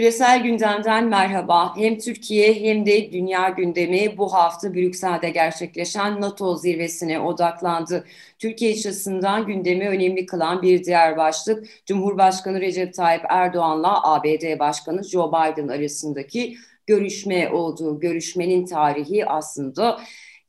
Küresel gündemden merhaba. Hem Türkiye hem de dünya gündemi bu hafta Brüksel'de gerçekleşen NATO zirvesine odaklandı. Türkiye açısından gündemi önemli kılan bir diğer başlık Cumhurbaşkanı Recep Tayyip Erdoğan'la ABD Başkanı Joe Biden arasındaki görüşme olduğu. Görüşmenin tarihi aslında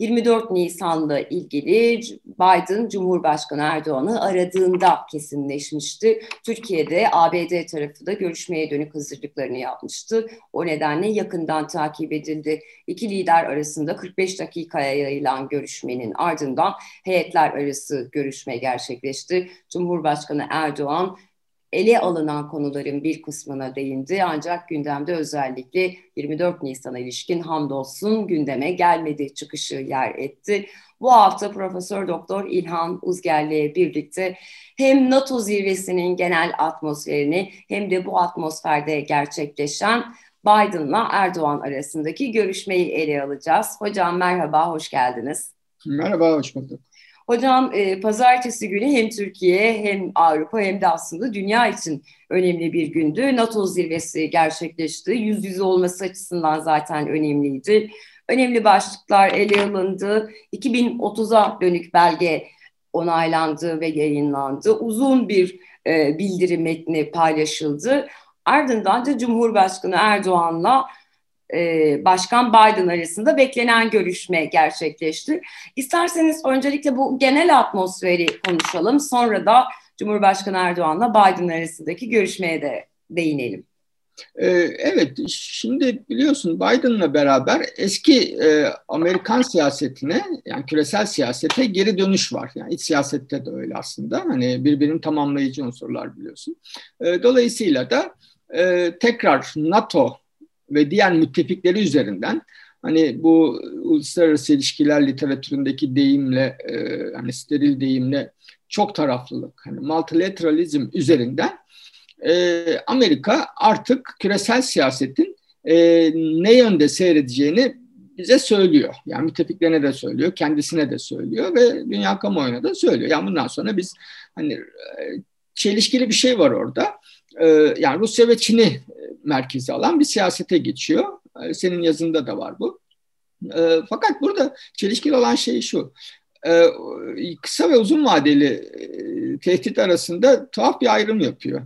24 Nisan'la ilgili Biden Cumhurbaşkanı Erdoğan'ı aradığında kesinleşmişti. Türkiye'de ABD tarafı da görüşmeye dönük hazırlıklarını yapmıştı. O nedenle yakından takip edildi. İki lider arasında 45 dakikaya yayılan görüşmenin ardından heyetler arası görüşme gerçekleşti. Cumhurbaşkanı Erdoğan ele alınan konuların bir kısmına değindi ancak gündemde özellikle 24 Nisan'a ilişkin hamdolsun gündeme gelmedi çıkışı yer etti. Bu hafta Profesör Doktor İlhan Uzger'le birlikte hem NATO zirvesinin genel atmosferini hem de bu atmosferde gerçekleşen Biden'la Erdoğan arasındaki görüşmeyi ele alacağız. Hocam merhaba, hoş geldiniz. Merhaba, hoş bulduk. Hocam e, pazartesi günü hem Türkiye hem Avrupa hem de aslında dünya için önemli bir gündü. NATO zirvesi gerçekleşti. Yüz yüze olması açısından zaten önemliydi. Önemli başlıklar ele alındı. 2030'a dönük belge onaylandı ve yayınlandı. Uzun bir e, bildirim metni paylaşıldı. Ardından da Cumhurbaşkanı Erdoğan'la e, Başkan Biden arasında beklenen görüşme gerçekleşti. İsterseniz öncelikle bu genel atmosferi konuşalım. Sonra da Cumhurbaşkanı Erdoğan'la Biden arasındaki görüşmeye de değinelim. Ee, evet, şimdi biliyorsun Biden'la beraber eski e, Amerikan siyasetine, yani küresel siyasete geri dönüş var. Yani iç siyasette de öyle aslında. Hani birbirini tamamlayıcı unsurlar biliyorsun. E, dolayısıyla da e, tekrar NATO ve diğer müttefikleri üzerinden hani bu uluslararası ilişkiler literatüründeki deyimle e, hani steril deyimle çok taraflılık hani multilateralizm üzerinden e, Amerika artık küresel siyasetin e, ne yönde seyredeceğini bize söylüyor. Yani müttefiklerine de söylüyor, kendisine de söylüyor ve dünya kamuoyuna da söylüyor. Yani bundan sonra biz hani e, çelişkili bir şey var orada. E, yani Rusya ve Çin'i merkezi alan bir siyasete geçiyor. Ee, senin yazında da var bu. Ee, fakat burada çelişkili olan şey şu. Ee, kısa ve uzun vadeli e, tehdit arasında tuhaf bir ayrım yapıyor.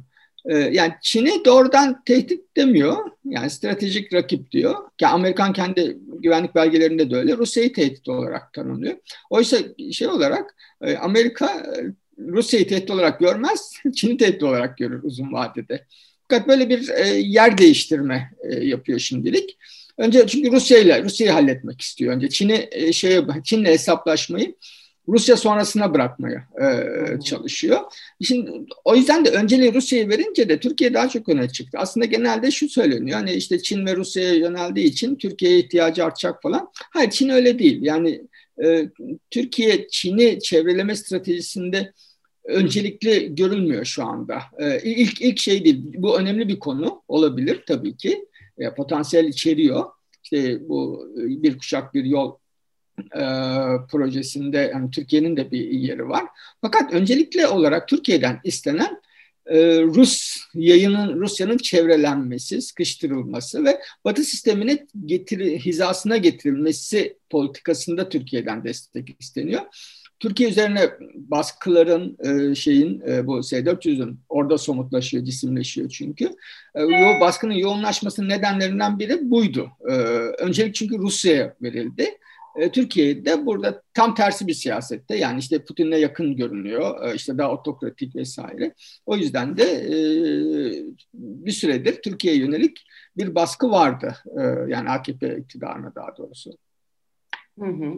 Yani Çin'i doğrudan tehdit demiyor. Yani stratejik rakip diyor. Ki Amerikan kendi güvenlik belgelerinde de öyle. Rusya'yı tehdit olarak tanımlıyor. Oysa şey olarak e, Amerika e, Rusya'yı tehdit olarak görmez, Çin'i tehdit olarak görür uzun vadede. Fakat böyle bir e, yer değiştirme e, yapıyor şimdilik. Önce çünkü Rusya ile Rusya'yı halletmek istiyor. Önce Çin'i e, şeye Çin'le hesaplaşmayı Rusya sonrasına bırakmaya e, çalışıyor. Şimdi o yüzden de önceliği Rusya'yı verince de Türkiye daha çok öne çıktı. Aslında genelde şu söyleniyor. Hani işte Çin ve Rusya'ya yöneldiği için Türkiye'ye ihtiyacı artacak falan. Hayır Çin öyle değil. Yani e, Türkiye Çin'i çevreleme stratejisinde öncelikli görülmüyor şu anda. Ee, ilk ilk şey değil. Bu önemli bir konu olabilir tabii ki. E, potansiyel içeriyor. İşte bu e, bir kuşak bir yol e, projesinde yani Türkiye'nin de bir yeri var. Fakat öncelikli olarak Türkiye'den istenen e, Rus yayının Rusya'nın çevrelenmesi, sıkıştırılması ve Batı sistemine getir, hizasına getirilmesi politikasında Türkiye'den destek isteniyor. Türkiye üzerine baskıların e, şeyin e, bu S-400'ün orada somutlaşıyor, cisimleşiyor çünkü. E, baskının yoğunlaşmasının nedenlerinden biri buydu. E, öncelik çünkü Rusya'ya verildi. Türkiye'de burada tam tersi bir siyasette yani işte Putin'le yakın görünüyor işte daha otokratik vesaire. O yüzden de bir süredir Türkiye'ye yönelik bir baskı vardı yani AKP iktidarına daha doğrusu. Hı hı.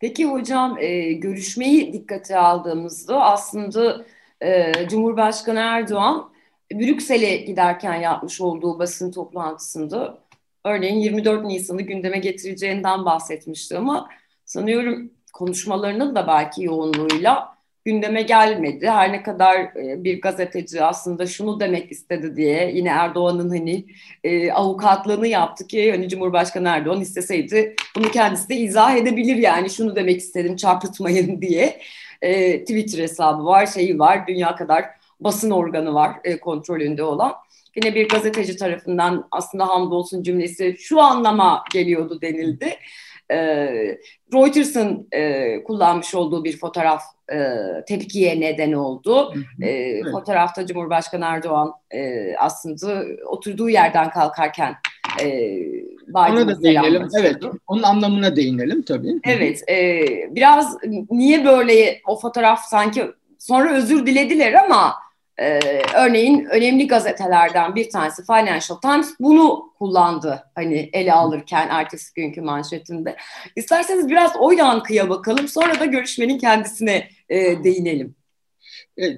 Peki hocam e, görüşmeyi dikkate aldığımızda aslında e, Cumhurbaşkanı Erdoğan Brüksel'e giderken yapmış olduğu basın toplantısında örneğin 24 Nisan'ı gündeme getireceğinden bahsetmişti ama sanıyorum konuşmalarının da belki yoğunluğuyla gündeme gelmedi. Her ne kadar e, bir gazeteci aslında şunu demek istedi diye yine Erdoğan'ın hani e, avukatlığını yaptı ki hani Cumhurbaşkanı Erdoğan isteseydi bunu kendisi de izah edebilir yani şunu demek istedim çarpıtmayın diye. E, Twitter hesabı var, şeyi var, dünya kadar basın organı var kontrolünde olan. yine bir gazeteci tarafından aslında hamdolsun cümlesi şu anlama geliyordu denildi. E, Reuters'ın e, kullanmış olduğu bir fotoğraf e, tepkiye neden oldu. E, evet. Fotoğrafta Cumhurbaşkanı Erdoğan e, aslında oturduğu yerden kalkarken e, Ona da değinelim. Evet, onun anlamına değinelim tabii. Evet, e, biraz niye böyle o fotoğraf sanki sonra özür dilediler ama ee, örneğin önemli gazetelerden bir tanesi Financial Times bunu kullandı hani ele alırken ertesi günkü manşetinde. İsterseniz biraz o yankıya bakalım sonra da görüşmenin kendisine e, değinelim.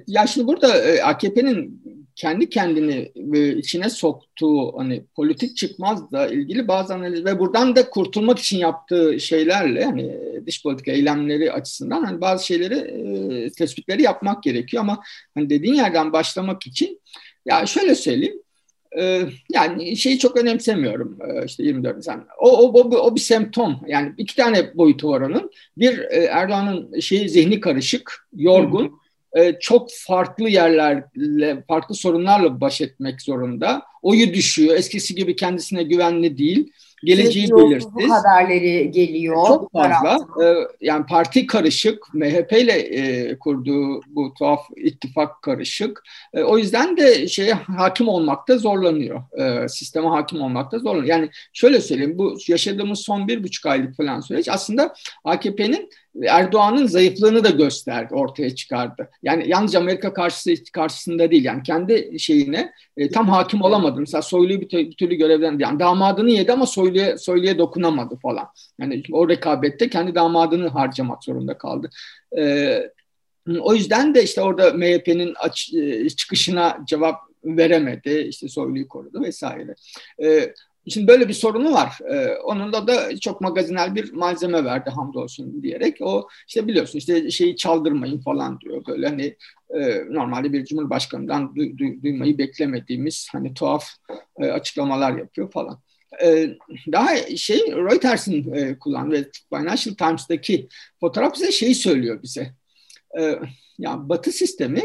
Ya şimdi burada e, AKP'nin kendi kendini e, içine soktuğu hani politik çıkmazla ilgili bazı analiz ve buradan da kurtulmak için yaptığı şeylerle hani dış politika eylemleri açısından hani bazı şeyleri e, tespitleri yapmak gerekiyor ama hani dediğin yerden başlamak için ya şöyle söyleyeyim e, yani şeyi çok önemsemiyorum işte 24 Nisan. O, o, o, o bir semptom. Yani iki tane boyutu var onun. Bir Erdoğan'ın şeyi zihni karışık, yorgun. E, çok farklı yerlerle, farklı sorunlarla baş etmek zorunda. Oyu düşüyor. Eskisi gibi kendisine güvenli değil. Geleceği belirsiz. haberleri geliyor. Çok fazla. Ee, yani parti karışık. MHP ile e, kurduğu bu tuhaf ittifak karışık. E, o yüzden de şeye hakim olmakta zorlanıyor. E, sisteme hakim olmakta zorlanıyor. Yani şöyle söyleyeyim. Bu yaşadığımız son bir buçuk aylık falan süreç aslında AKP'nin Erdoğan'ın zayıflığını da gösterdi, ortaya çıkardı. Yani yalnızca Amerika karşısı, karşısında değil yani kendi şeyine e, tam hakim olamadı. Mesela Soylu'yu bir, bir türlü görevden yani damadını yedi ama Soylu'ya Soylu'ya dokunamadı falan. Yani o rekabette kendi damadını harcamak zorunda kaldı. E, o yüzden de işte orada MHP'nin e, çıkışına cevap veremedi. İşte Soylu'yu korudu vesaire. E, Şimdi böyle bir sorunu var. Ee, onun da da çok magazinel bir malzeme verdi hamdolsun diyerek. O işte biliyorsun işte şeyi çaldırmayın falan diyor. Böyle hani e, normalde bir cumhurbaşkanından du, du, duymayı beklemediğimiz hani tuhaf e, açıklamalar yapıyor falan. E, daha şey Reuters'ın e, kullandığı ve Financial Times'daki fotoğraf bize şeyi söylüyor bize. E, ya Batı sistemi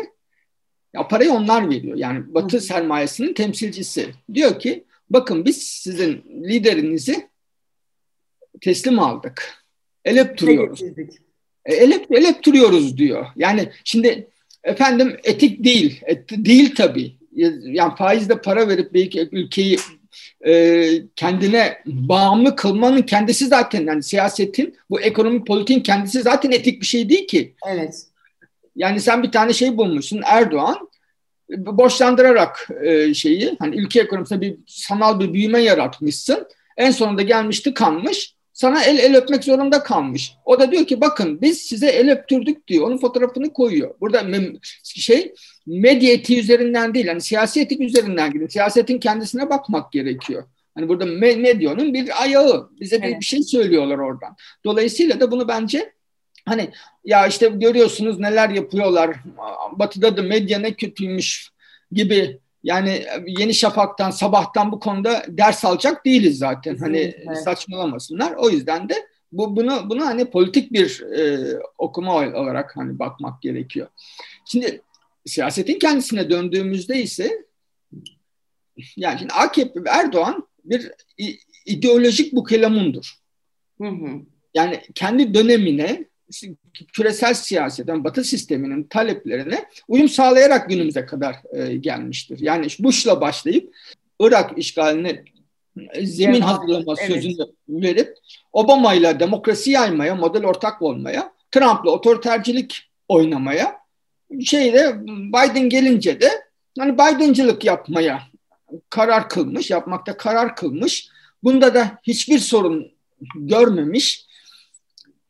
ya parayı onlar veriyor. Yani Batı sermayesinin temsilcisi. Diyor ki bakın biz sizin liderinizi teslim aldık. Elep duruyoruz. E, elep, elep duruyoruz diyor. Yani şimdi efendim etik değil. Et, değil tabii. Yani faizle para verip belki ülkeyi e, kendine bağımlı kılmanın kendisi zaten yani siyasetin bu ekonomi politiğin kendisi zaten etik bir şey değil ki. Evet. Yani sen bir tane şey bulmuşsun Erdoğan borçlandırarak e, şeyi hani ülke ekonomisinde bir sanal bir büyüme yaratmışsın. En sonunda gelmişti kanmış. Sana el el öpmek zorunda kalmış. O da diyor ki bakın biz size el öptürdük diyor. Onun fotoğrafını koyuyor. Burada şey medya etiği üzerinden değil. Yani siyasi etik üzerinden gidiyor. Siyasetin kendisine bakmak gerekiyor. Hani burada medyanın bir ayağı. Bize evet. bir, bir şey söylüyorlar oradan. Dolayısıyla da bunu bence Hani ya işte görüyorsunuz neler yapıyorlar. Batı'da da medya ne kötüymüş gibi yani Yeni Şafak'tan, Sabah'tan bu konuda ders alacak değiliz zaten. Hani evet. saçmalamasınlar. O yüzden de bu bunu bunu hani politik bir e, okuma olarak hani bakmak gerekiyor. Şimdi siyasetin kendisine döndüğümüzde ise yani şimdi AKP Erdoğan bir ideolojik bukelemundur. Hı hı. Yani kendi dönemine küresel siyasetten Batı sisteminin taleplerine uyum sağlayarak günümüze kadar e, gelmiştir. Yani Bush'la başlayıp Irak işgaline zemin hazırlama evet. sözünü verip Obama ile demokrasi yaymaya, model ortak olmaya, Trump'la otoritercilik oynamaya, şeyde Biden gelince de hani Biden'cılık yapmaya karar kılmış, yapmakta karar kılmış. Bunda da hiçbir sorun görmemiş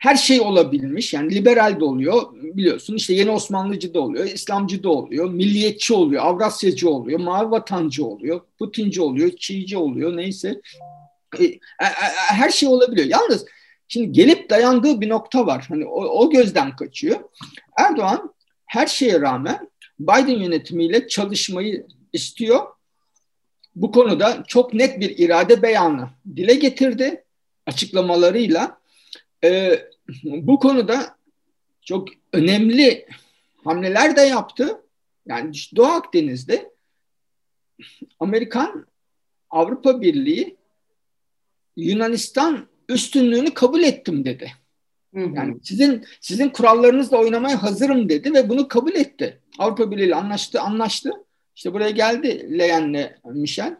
her şey olabilmiş. Yani liberal de oluyor biliyorsun işte yeni Osmanlıcı da oluyor, İslamcı da oluyor, milliyetçi oluyor, Avrasyacı oluyor, mavi vatancı oluyor, Putinci oluyor, Çiğci oluyor neyse. E, e, e, her şey olabiliyor. Yalnız şimdi gelip dayandığı bir nokta var. Hani o, o gözden kaçıyor. Erdoğan her şeye rağmen Biden yönetimiyle çalışmayı istiyor. Bu konuda çok net bir irade beyanı dile getirdi açıklamalarıyla. Ee, bu konuda çok önemli hamleler de yaptı. Yani Doğu Akdeniz'de Amerikan Avrupa Birliği Yunanistan üstünlüğünü kabul ettim dedi. Yani sizin sizin kurallarınızla oynamaya hazırım dedi ve bunu kabul etti. Avrupa Birliği ile anlaştı, anlaştı. İşte buraya geldi Leyen'le Michel.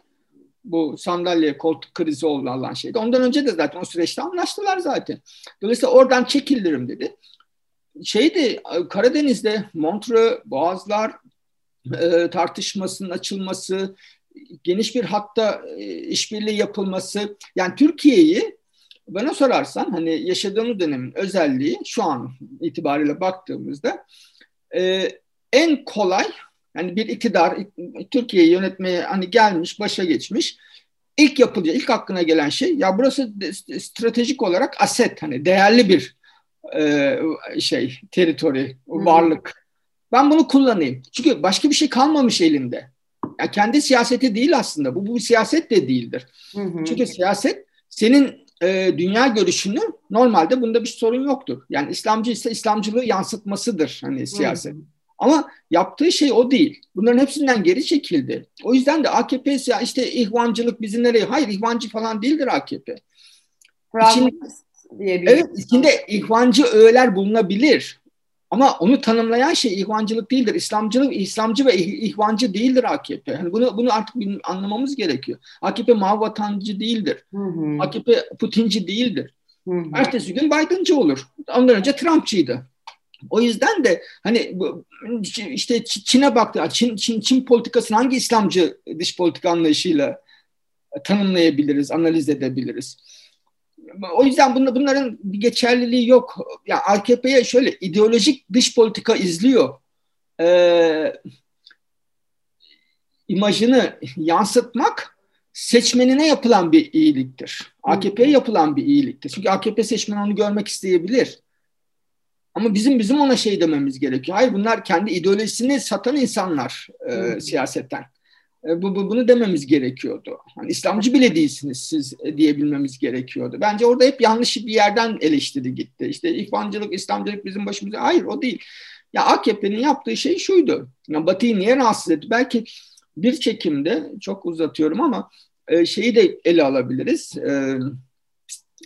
Bu sandalye koltuk krizi olan şeydi. Ondan önce de zaten o süreçte anlaştılar zaten. Dolayısıyla oradan çekilirim dedi. Şeydi Karadeniz'de Montreux, Boğazlar e, tartışmasının açılması, geniş bir hatta e, işbirliği yapılması. Yani Türkiye'yi bana sorarsan hani yaşadığımız dönemin özelliği şu an itibariyle baktığımızda e, en kolay yani bir iktidar Türkiye'yi yönetmeye hani gelmiş, başa geçmiş. İlk yapılacak, ilk aklına gelen şey ya burası stratejik olarak aset hani değerli bir e, şey, teritori, varlık. Ben bunu kullanayım. Çünkü başka bir şey kalmamış elinde. Ya kendi siyaseti değil aslında. Bu bu bir siyaset de değildir. Hı hı. Çünkü siyaset senin e, dünya görüşünü normalde bunda bir sorun yoktur. Yani İslamcı ise İslamcılığı yansıtmasıdır hani siyaset. Hı hı. Ama yaptığı şey o değil. Bunların hepsinden geri çekildi. O yüzden de AKP işte ihvancılık bizi nereye? Hayır ihvancı falan değildir AKP. İçinde, evet içinde ihvancı öğeler bulunabilir. Ama onu tanımlayan şey ihvancılık değildir. İslamcılık, İslamcı ve ihvancı değildir AKP. Yani bunu bunu artık anlamamız gerekiyor. AKP mavvatancı değildir. Hı hı. AKP Putinci değildir. Hı hı. Ertesi gün Biden'cı olur. Ondan önce Trumpçıydı. O yüzden de hani işte Çin'e baktı. Çin, Çin, Çin politikasını hangi İslamcı dış politika anlayışıyla tanımlayabiliriz, analiz edebiliriz? O yüzden bunların bir geçerliliği yok. Ya yani AKP'ye şöyle ideolojik dış politika izliyor. Ee, imajını yansıtmak seçmenine yapılan bir iyiliktir. AKP'ye yapılan bir iyiliktir. Çünkü AKP seçmeni onu görmek isteyebilir. Ama bizim bizim ona şey dememiz gerekiyor. Hayır bunlar kendi ideolojisini satan insanlar e, siyasetten. E, bu, bu, bunu dememiz gerekiyordu. Hani İslamcı bile değilsiniz siz e, diyebilmemiz gerekiyordu. Bence orada hep yanlış bir yerden eleştiri gitti. İşte ihvancılık, İslamcılık bizim başımıza. Hayır o değil. Ya AKP'nin yaptığı şey şuydu. Ya Batı'yı niye rahatsız etti? Belki bir çekimde çok uzatıyorum ama e, şeyi de ele alabiliriz. E,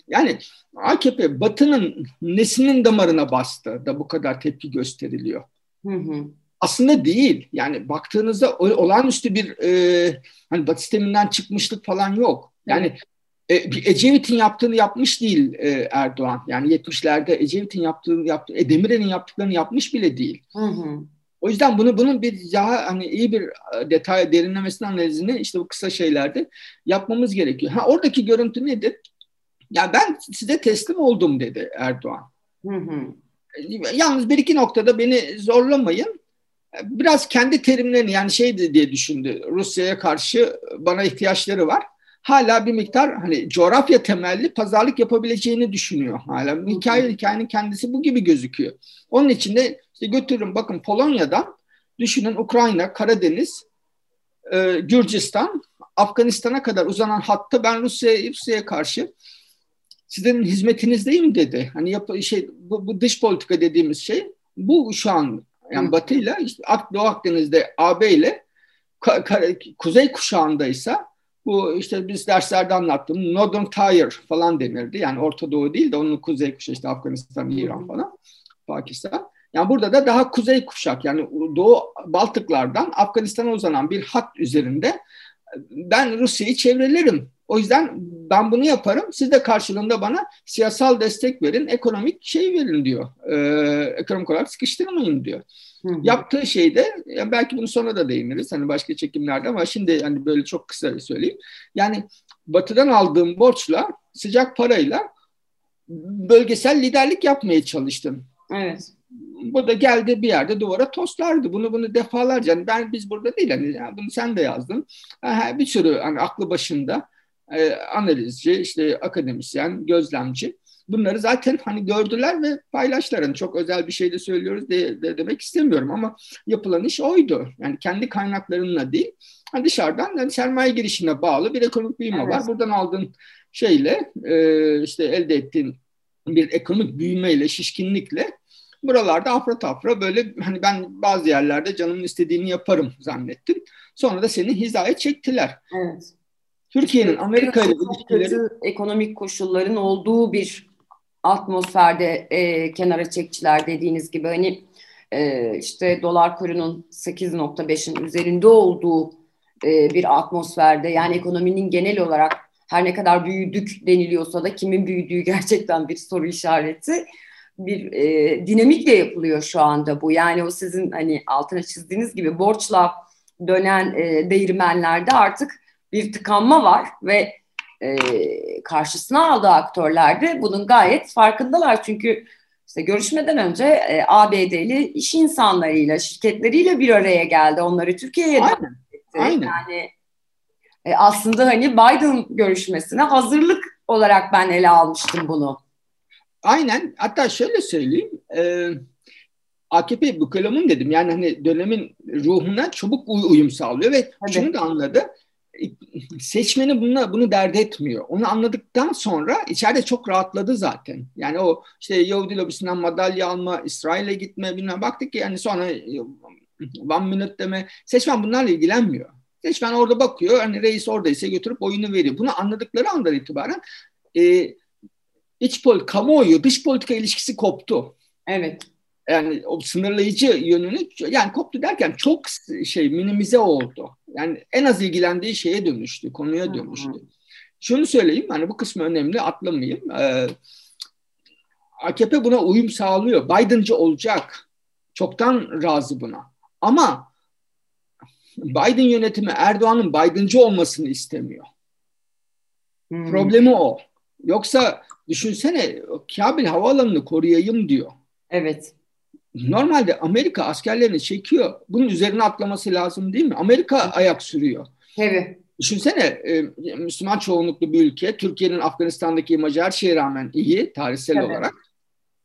yani AKP Batı'nın nesinin damarına bastı da bu kadar tepki gösteriliyor. Hı hı. Aslında değil. Yani baktığınızda olağanüstü bir e, hani Batı sisteminden çıkmışlık falan yok. Yani e, Ecevit'in yaptığını yapmış değil e, Erdoğan. Yani 70'lerde Ecevit'in yaptığını yaptı, e, Demirel'in yaptıklarını yapmış bile değil. Hı hı. O yüzden bunu bunun bir daha hani iyi bir e, detay derinlemesine analizini işte bu kısa şeylerde yapmamız gerekiyor. Ha oradaki görüntü nedir? Ya ben size teslim oldum dedi Erdoğan. Hı hı. Yalnız bir iki noktada beni zorlamayın. Biraz kendi terimlerini yani şey diye düşündü. Rusya'ya karşı bana ihtiyaçları var. Hala bir miktar hani coğrafya temelli pazarlık yapabileceğini düşünüyor hala. Hikaye hikayenin kendisi bu gibi gözüküyor. Onun için de işte götürün bakın Polonya'dan düşünün Ukrayna, Karadeniz, e, Gürcistan, Afganistan'a kadar uzanan hatta ben Rusya'ya Rusya'ya karşı sizin hizmetinizdeyim dedi. Hani yap, şey bu, bu dış politika dediğimiz şey bu şu an yani Batı ile işte Doğu Akdeniz'de AB ile ka, ka, Kuzey kuşağındaysa bu işte biz derslerde anlattım Northern Tier falan denirdi. Yani Orta Doğu değil de onun kuzey kuşağı işte Afganistan, İran falan, Pakistan. Yani burada da daha kuzey kuşak yani Doğu Baltıklardan Afganistan'a uzanan bir hat üzerinde ben Rusya'yı çevrelerim o yüzden ben bunu yaparım. Siz de karşılığında bana siyasal destek verin, ekonomik şey verin diyor. Ee, ekonomik olarak sıkıştırmayın diyor. Hı hı. Yaptığı şey de yani belki bunu sonra da değiniriz hani başka çekimlerde ama şimdi hani böyle çok kısa söyleyeyim. Yani Batı'dan aldığım borçla sıcak parayla bölgesel liderlik yapmaya çalıştım. Evet. Bu da geldi bir yerde duvara toslardı. Bunu bunu defalarca. Yani ben biz burada değil hani yani bunu sen de yazdın. bir sürü hani aklı başında e, analizci, işte akademisyen, gözlemci bunları zaten hani gördüler ve paylaştılar. Yani çok özel bir şey de söylüyoruz de, de demek istemiyorum ama yapılan iş oydu. Yani kendi kaynaklarınla değil, hani dışarıdan yani sermaye girişine bağlı bir ekonomik büyüme evet. var. Buradan aldığın şeyle e, işte elde ettiğin bir ekonomik büyümeyle, şişkinlikle Buralarda afra tafra böyle hani ben bazı yerlerde canımın istediğini yaparım zannettim. Sonra da seni hizaya çektiler. Evet. Türkiye'nin Amerika ile ilişkileri... ekonomik koşulların olduğu bir atmosferde e, kenara çekçiler dediğiniz gibi hani e, işte dolar kurunun 8.5'in üzerinde olduğu e, bir atmosferde yani ekonominin genel olarak her ne kadar büyüdük deniliyorsa da kimin büyüdüğü gerçekten bir soru işareti bir e, dinamikle yapılıyor şu anda bu. Yani o sizin hani altına çizdiğiniz gibi borçla dönen e, değirmenlerde artık bir tıkanma var ve e, karşısına aldığı aktörler de bunun gayet farkındalar. Çünkü işte görüşmeden önce e, ABD'li iş insanlarıyla, şirketleriyle bir araya geldi. Onları Türkiye'ye davet etti. Aynen. Yani e, aslında hani Biden görüşmesine hazırlık olarak ben ele almıştım bunu. Aynen. Hatta şöyle söyleyeyim. E, AKP bu kalamun dedim. Yani hani dönemin ruhuna çabuk uyum sağlıyor ve Tabii. şunu da anladı. Seçmeni bununla, bunu dert etmiyor. Onu anladıktan sonra içeride çok rahatladı zaten. Yani o işte Yahudi lobisinden madalya alma, İsrail'e gitme bilmem baktık ki yani sonra one minute deme. Seçmen bunlarla ilgilenmiyor. Seçmen orada bakıyor. Hani reis oradaysa götürüp oyunu veriyor. Bunu anladıkları andan itibaren e, iç politika, kamuoyu, dış politika ilişkisi koptu. Evet. Yani o sınırlayıcı yönünü yani koptu derken çok şey minimize oldu. Yani en az ilgilendiği şeye dönüştü, konuya dönüştü. Hı hı. Şunu söyleyeyim, hani bu kısmı önemli, atlamayayım. Ee, AKP buna uyum sağlıyor. Biden'cı olacak. Çoktan razı buna. Ama Biden yönetimi Erdoğan'ın Biden'cı olmasını istemiyor. Hmm. Problemi o. Yoksa düşünsene Kabil havaalanını koruyayım diyor. Evet. Normalde Amerika askerlerini çekiyor. Bunun üzerine atlaması lazım değil mi? Amerika ayak sürüyor. Evet. Düşünsene e, Müslüman çoğunluklu bir ülke. Türkiye'nin Afganistan'daki imajı her şeye rağmen iyi tarihsel evet. olarak.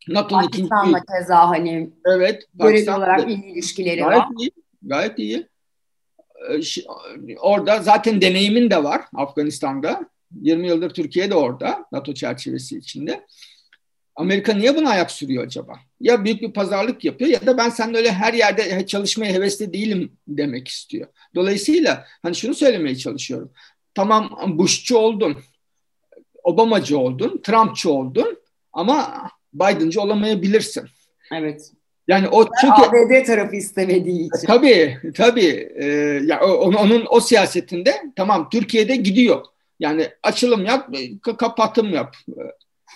NATO'nun ikinci... Pakistan'la keza hani evet, Pakistan olarak iyi ilişkileri gayet var. Iyi, gayet iyi. E, orada zaten deneyimin de var Afganistan'da. 20 yıldır Türkiye de orada NATO çerçevesi içinde. Amerika niye buna ayak sürüyor acaba? Ya büyük bir pazarlık yapıyor ya da ben seninle öyle her yerde çalışmaya hevesli değilim demek istiyor. Dolayısıyla hani şunu söylemeye çalışıyorum. Tamam Bush'cu oldun, Obama'cı oldun, Trump'çı oldun ama Biden'cı olamayabilirsin. Evet. Yani o çünkü ABD tarafı istemediği için. Tabii, tabii. Ee, ya onun, onun o siyasetinde tamam Türkiye'de gidiyor. Yani açılım yap, kapatım yap.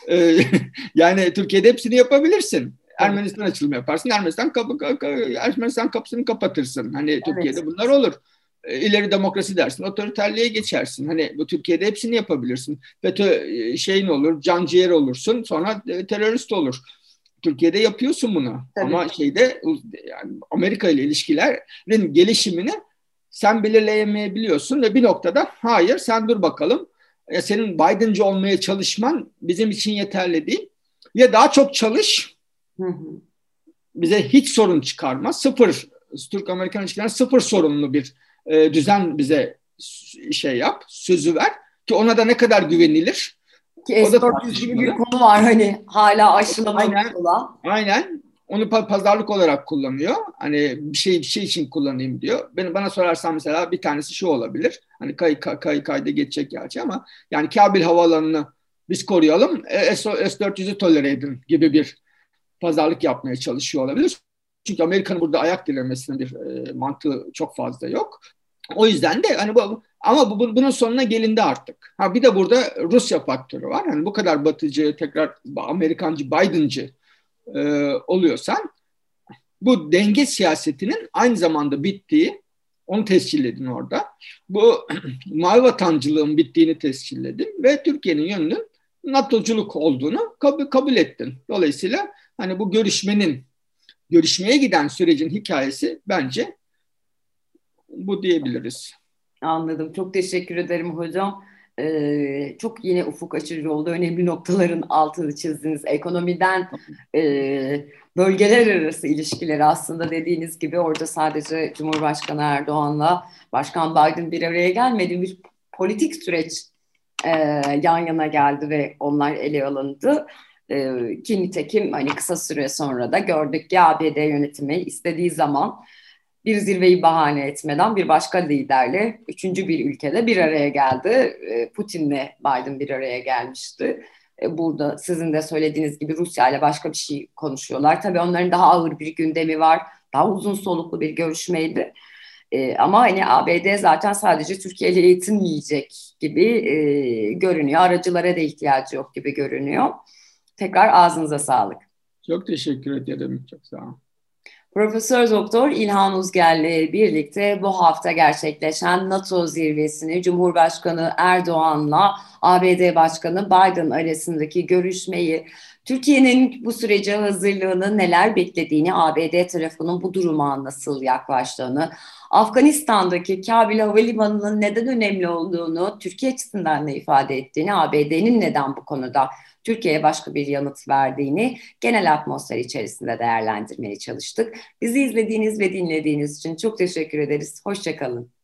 Ee, yani Türkiye'de hepsini yapabilirsin. Ermenistan açılımı yaparsın. Ermenistan kapı, kapı Ermenistan kapısını kapatırsın. Hani evet. Türkiye'de bunlar olur. Ee, ileri demokrasi dersin, otoriterliğe geçersin. Hani bu Türkiye'de hepsini yapabilirsin. FETÖ e, şeyin olur, canciğer olursun, sonra e, terörist olur. Türkiye'de yapıyorsun bunu. Tabii. Ama şeyde yani Amerika ile ilişkilerin gelişimini sen belirleyemeyebiliyorsun ve bir noktada hayır sen dur bakalım ya senin Biden'cı olmaya çalışman bizim için yeterli değil. Ya daha çok çalış bize hiç sorun çıkarma. Sıfır Türk-Amerikan ilişkilerinde sıfır sorunlu bir e, düzen bize şey yap, sözü ver ki ona da ne kadar güvenilir. Ki S-400 gibi bir konu var hani hala aşılamamış olan. Aynen onu pazarlık olarak kullanıyor. Hani bir şey bir şey için kullanayım diyor. Ben bana sorarsan mesela bir tanesi şu olabilir. Hani kay kay, kay kayda geçecek gerçi ama yani Kabil havaalanını biz koruyalım. E, S-400'ü tolere edin gibi bir pazarlık yapmaya çalışıyor olabilir. Çünkü Amerika'nın burada ayak dilemesinin bir e, mantığı çok fazla yok. O yüzden de hani bu ama bu, bunun sonuna gelindi artık. Ha bir de burada Rusya faktörü var. Hani bu kadar batıcı, tekrar Amerikancı, Biden'cı e, oluyorsan bu denge siyasetinin aynı zamanda bittiği onu tescilledin orada. Bu mavi vatancılığın bittiğini tescilledin ve Türkiye'nin yönünün NATO'culuk olduğunu kabul, kabul ettin. Dolayısıyla hani bu görüşmenin görüşmeye giden sürecin hikayesi bence bu diyebiliriz. Anladım. Çok teşekkür ederim hocam e, çok yine ufuk açıcı oldu. Önemli noktaların altını çizdiniz. Ekonomiden e, bölgeler arası ilişkileri aslında dediğiniz gibi orada sadece Cumhurbaşkanı Erdoğan'la Başkan Biden bir araya gelmedi. Bir politik süreç e, yan yana geldi ve onlar ele alındı. E, ki nitekim hani kısa süre sonra da gördük ki ABD yönetimi istediği zaman bir zirveyi bahane etmeden bir başka liderle üçüncü bir ülkede bir araya geldi. E, Putin'le Biden bir araya gelmişti. E, burada sizin de söylediğiniz gibi Rusya ile başka bir şey konuşuyorlar. Tabii onların daha ağır bir gündemi var. Daha uzun soluklu bir görüşmeydi. E, ama hani ABD zaten sadece Türkiye ile yetinmeyecek gibi görünüyor. Aracılara da ihtiyacı yok gibi görünüyor. Tekrar ağzınıza sağlık. Çok teşekkür ederim. Çok sağ olun. Profesör Doktor İlhan Uzger'le birlikte bu hafta gerçekleşen NATO zirvesini Cumhurbaşkanı Erdoğan'la ABD Başkanı Biden arasındaki görüşmeyi, Türkiye'nin bu sürece hazırlığını neler beklediğini, ABD tarafının bu duruma nasıl yaklaştığını, Afganistan'daki Kabil Havalimanı'nın neden önemli olduğunu, Türkiye açısından da ifade ettiğini, ABD'nin neden bu konuda Türkiye'ye başka bir yanıt verdiğini genel atmosfer içerisinde değerlendirmeye çalıştık. Bizi izlediğiniz ve dinlediğiniz için çok teşekkür ederiz. Hoşçakalın.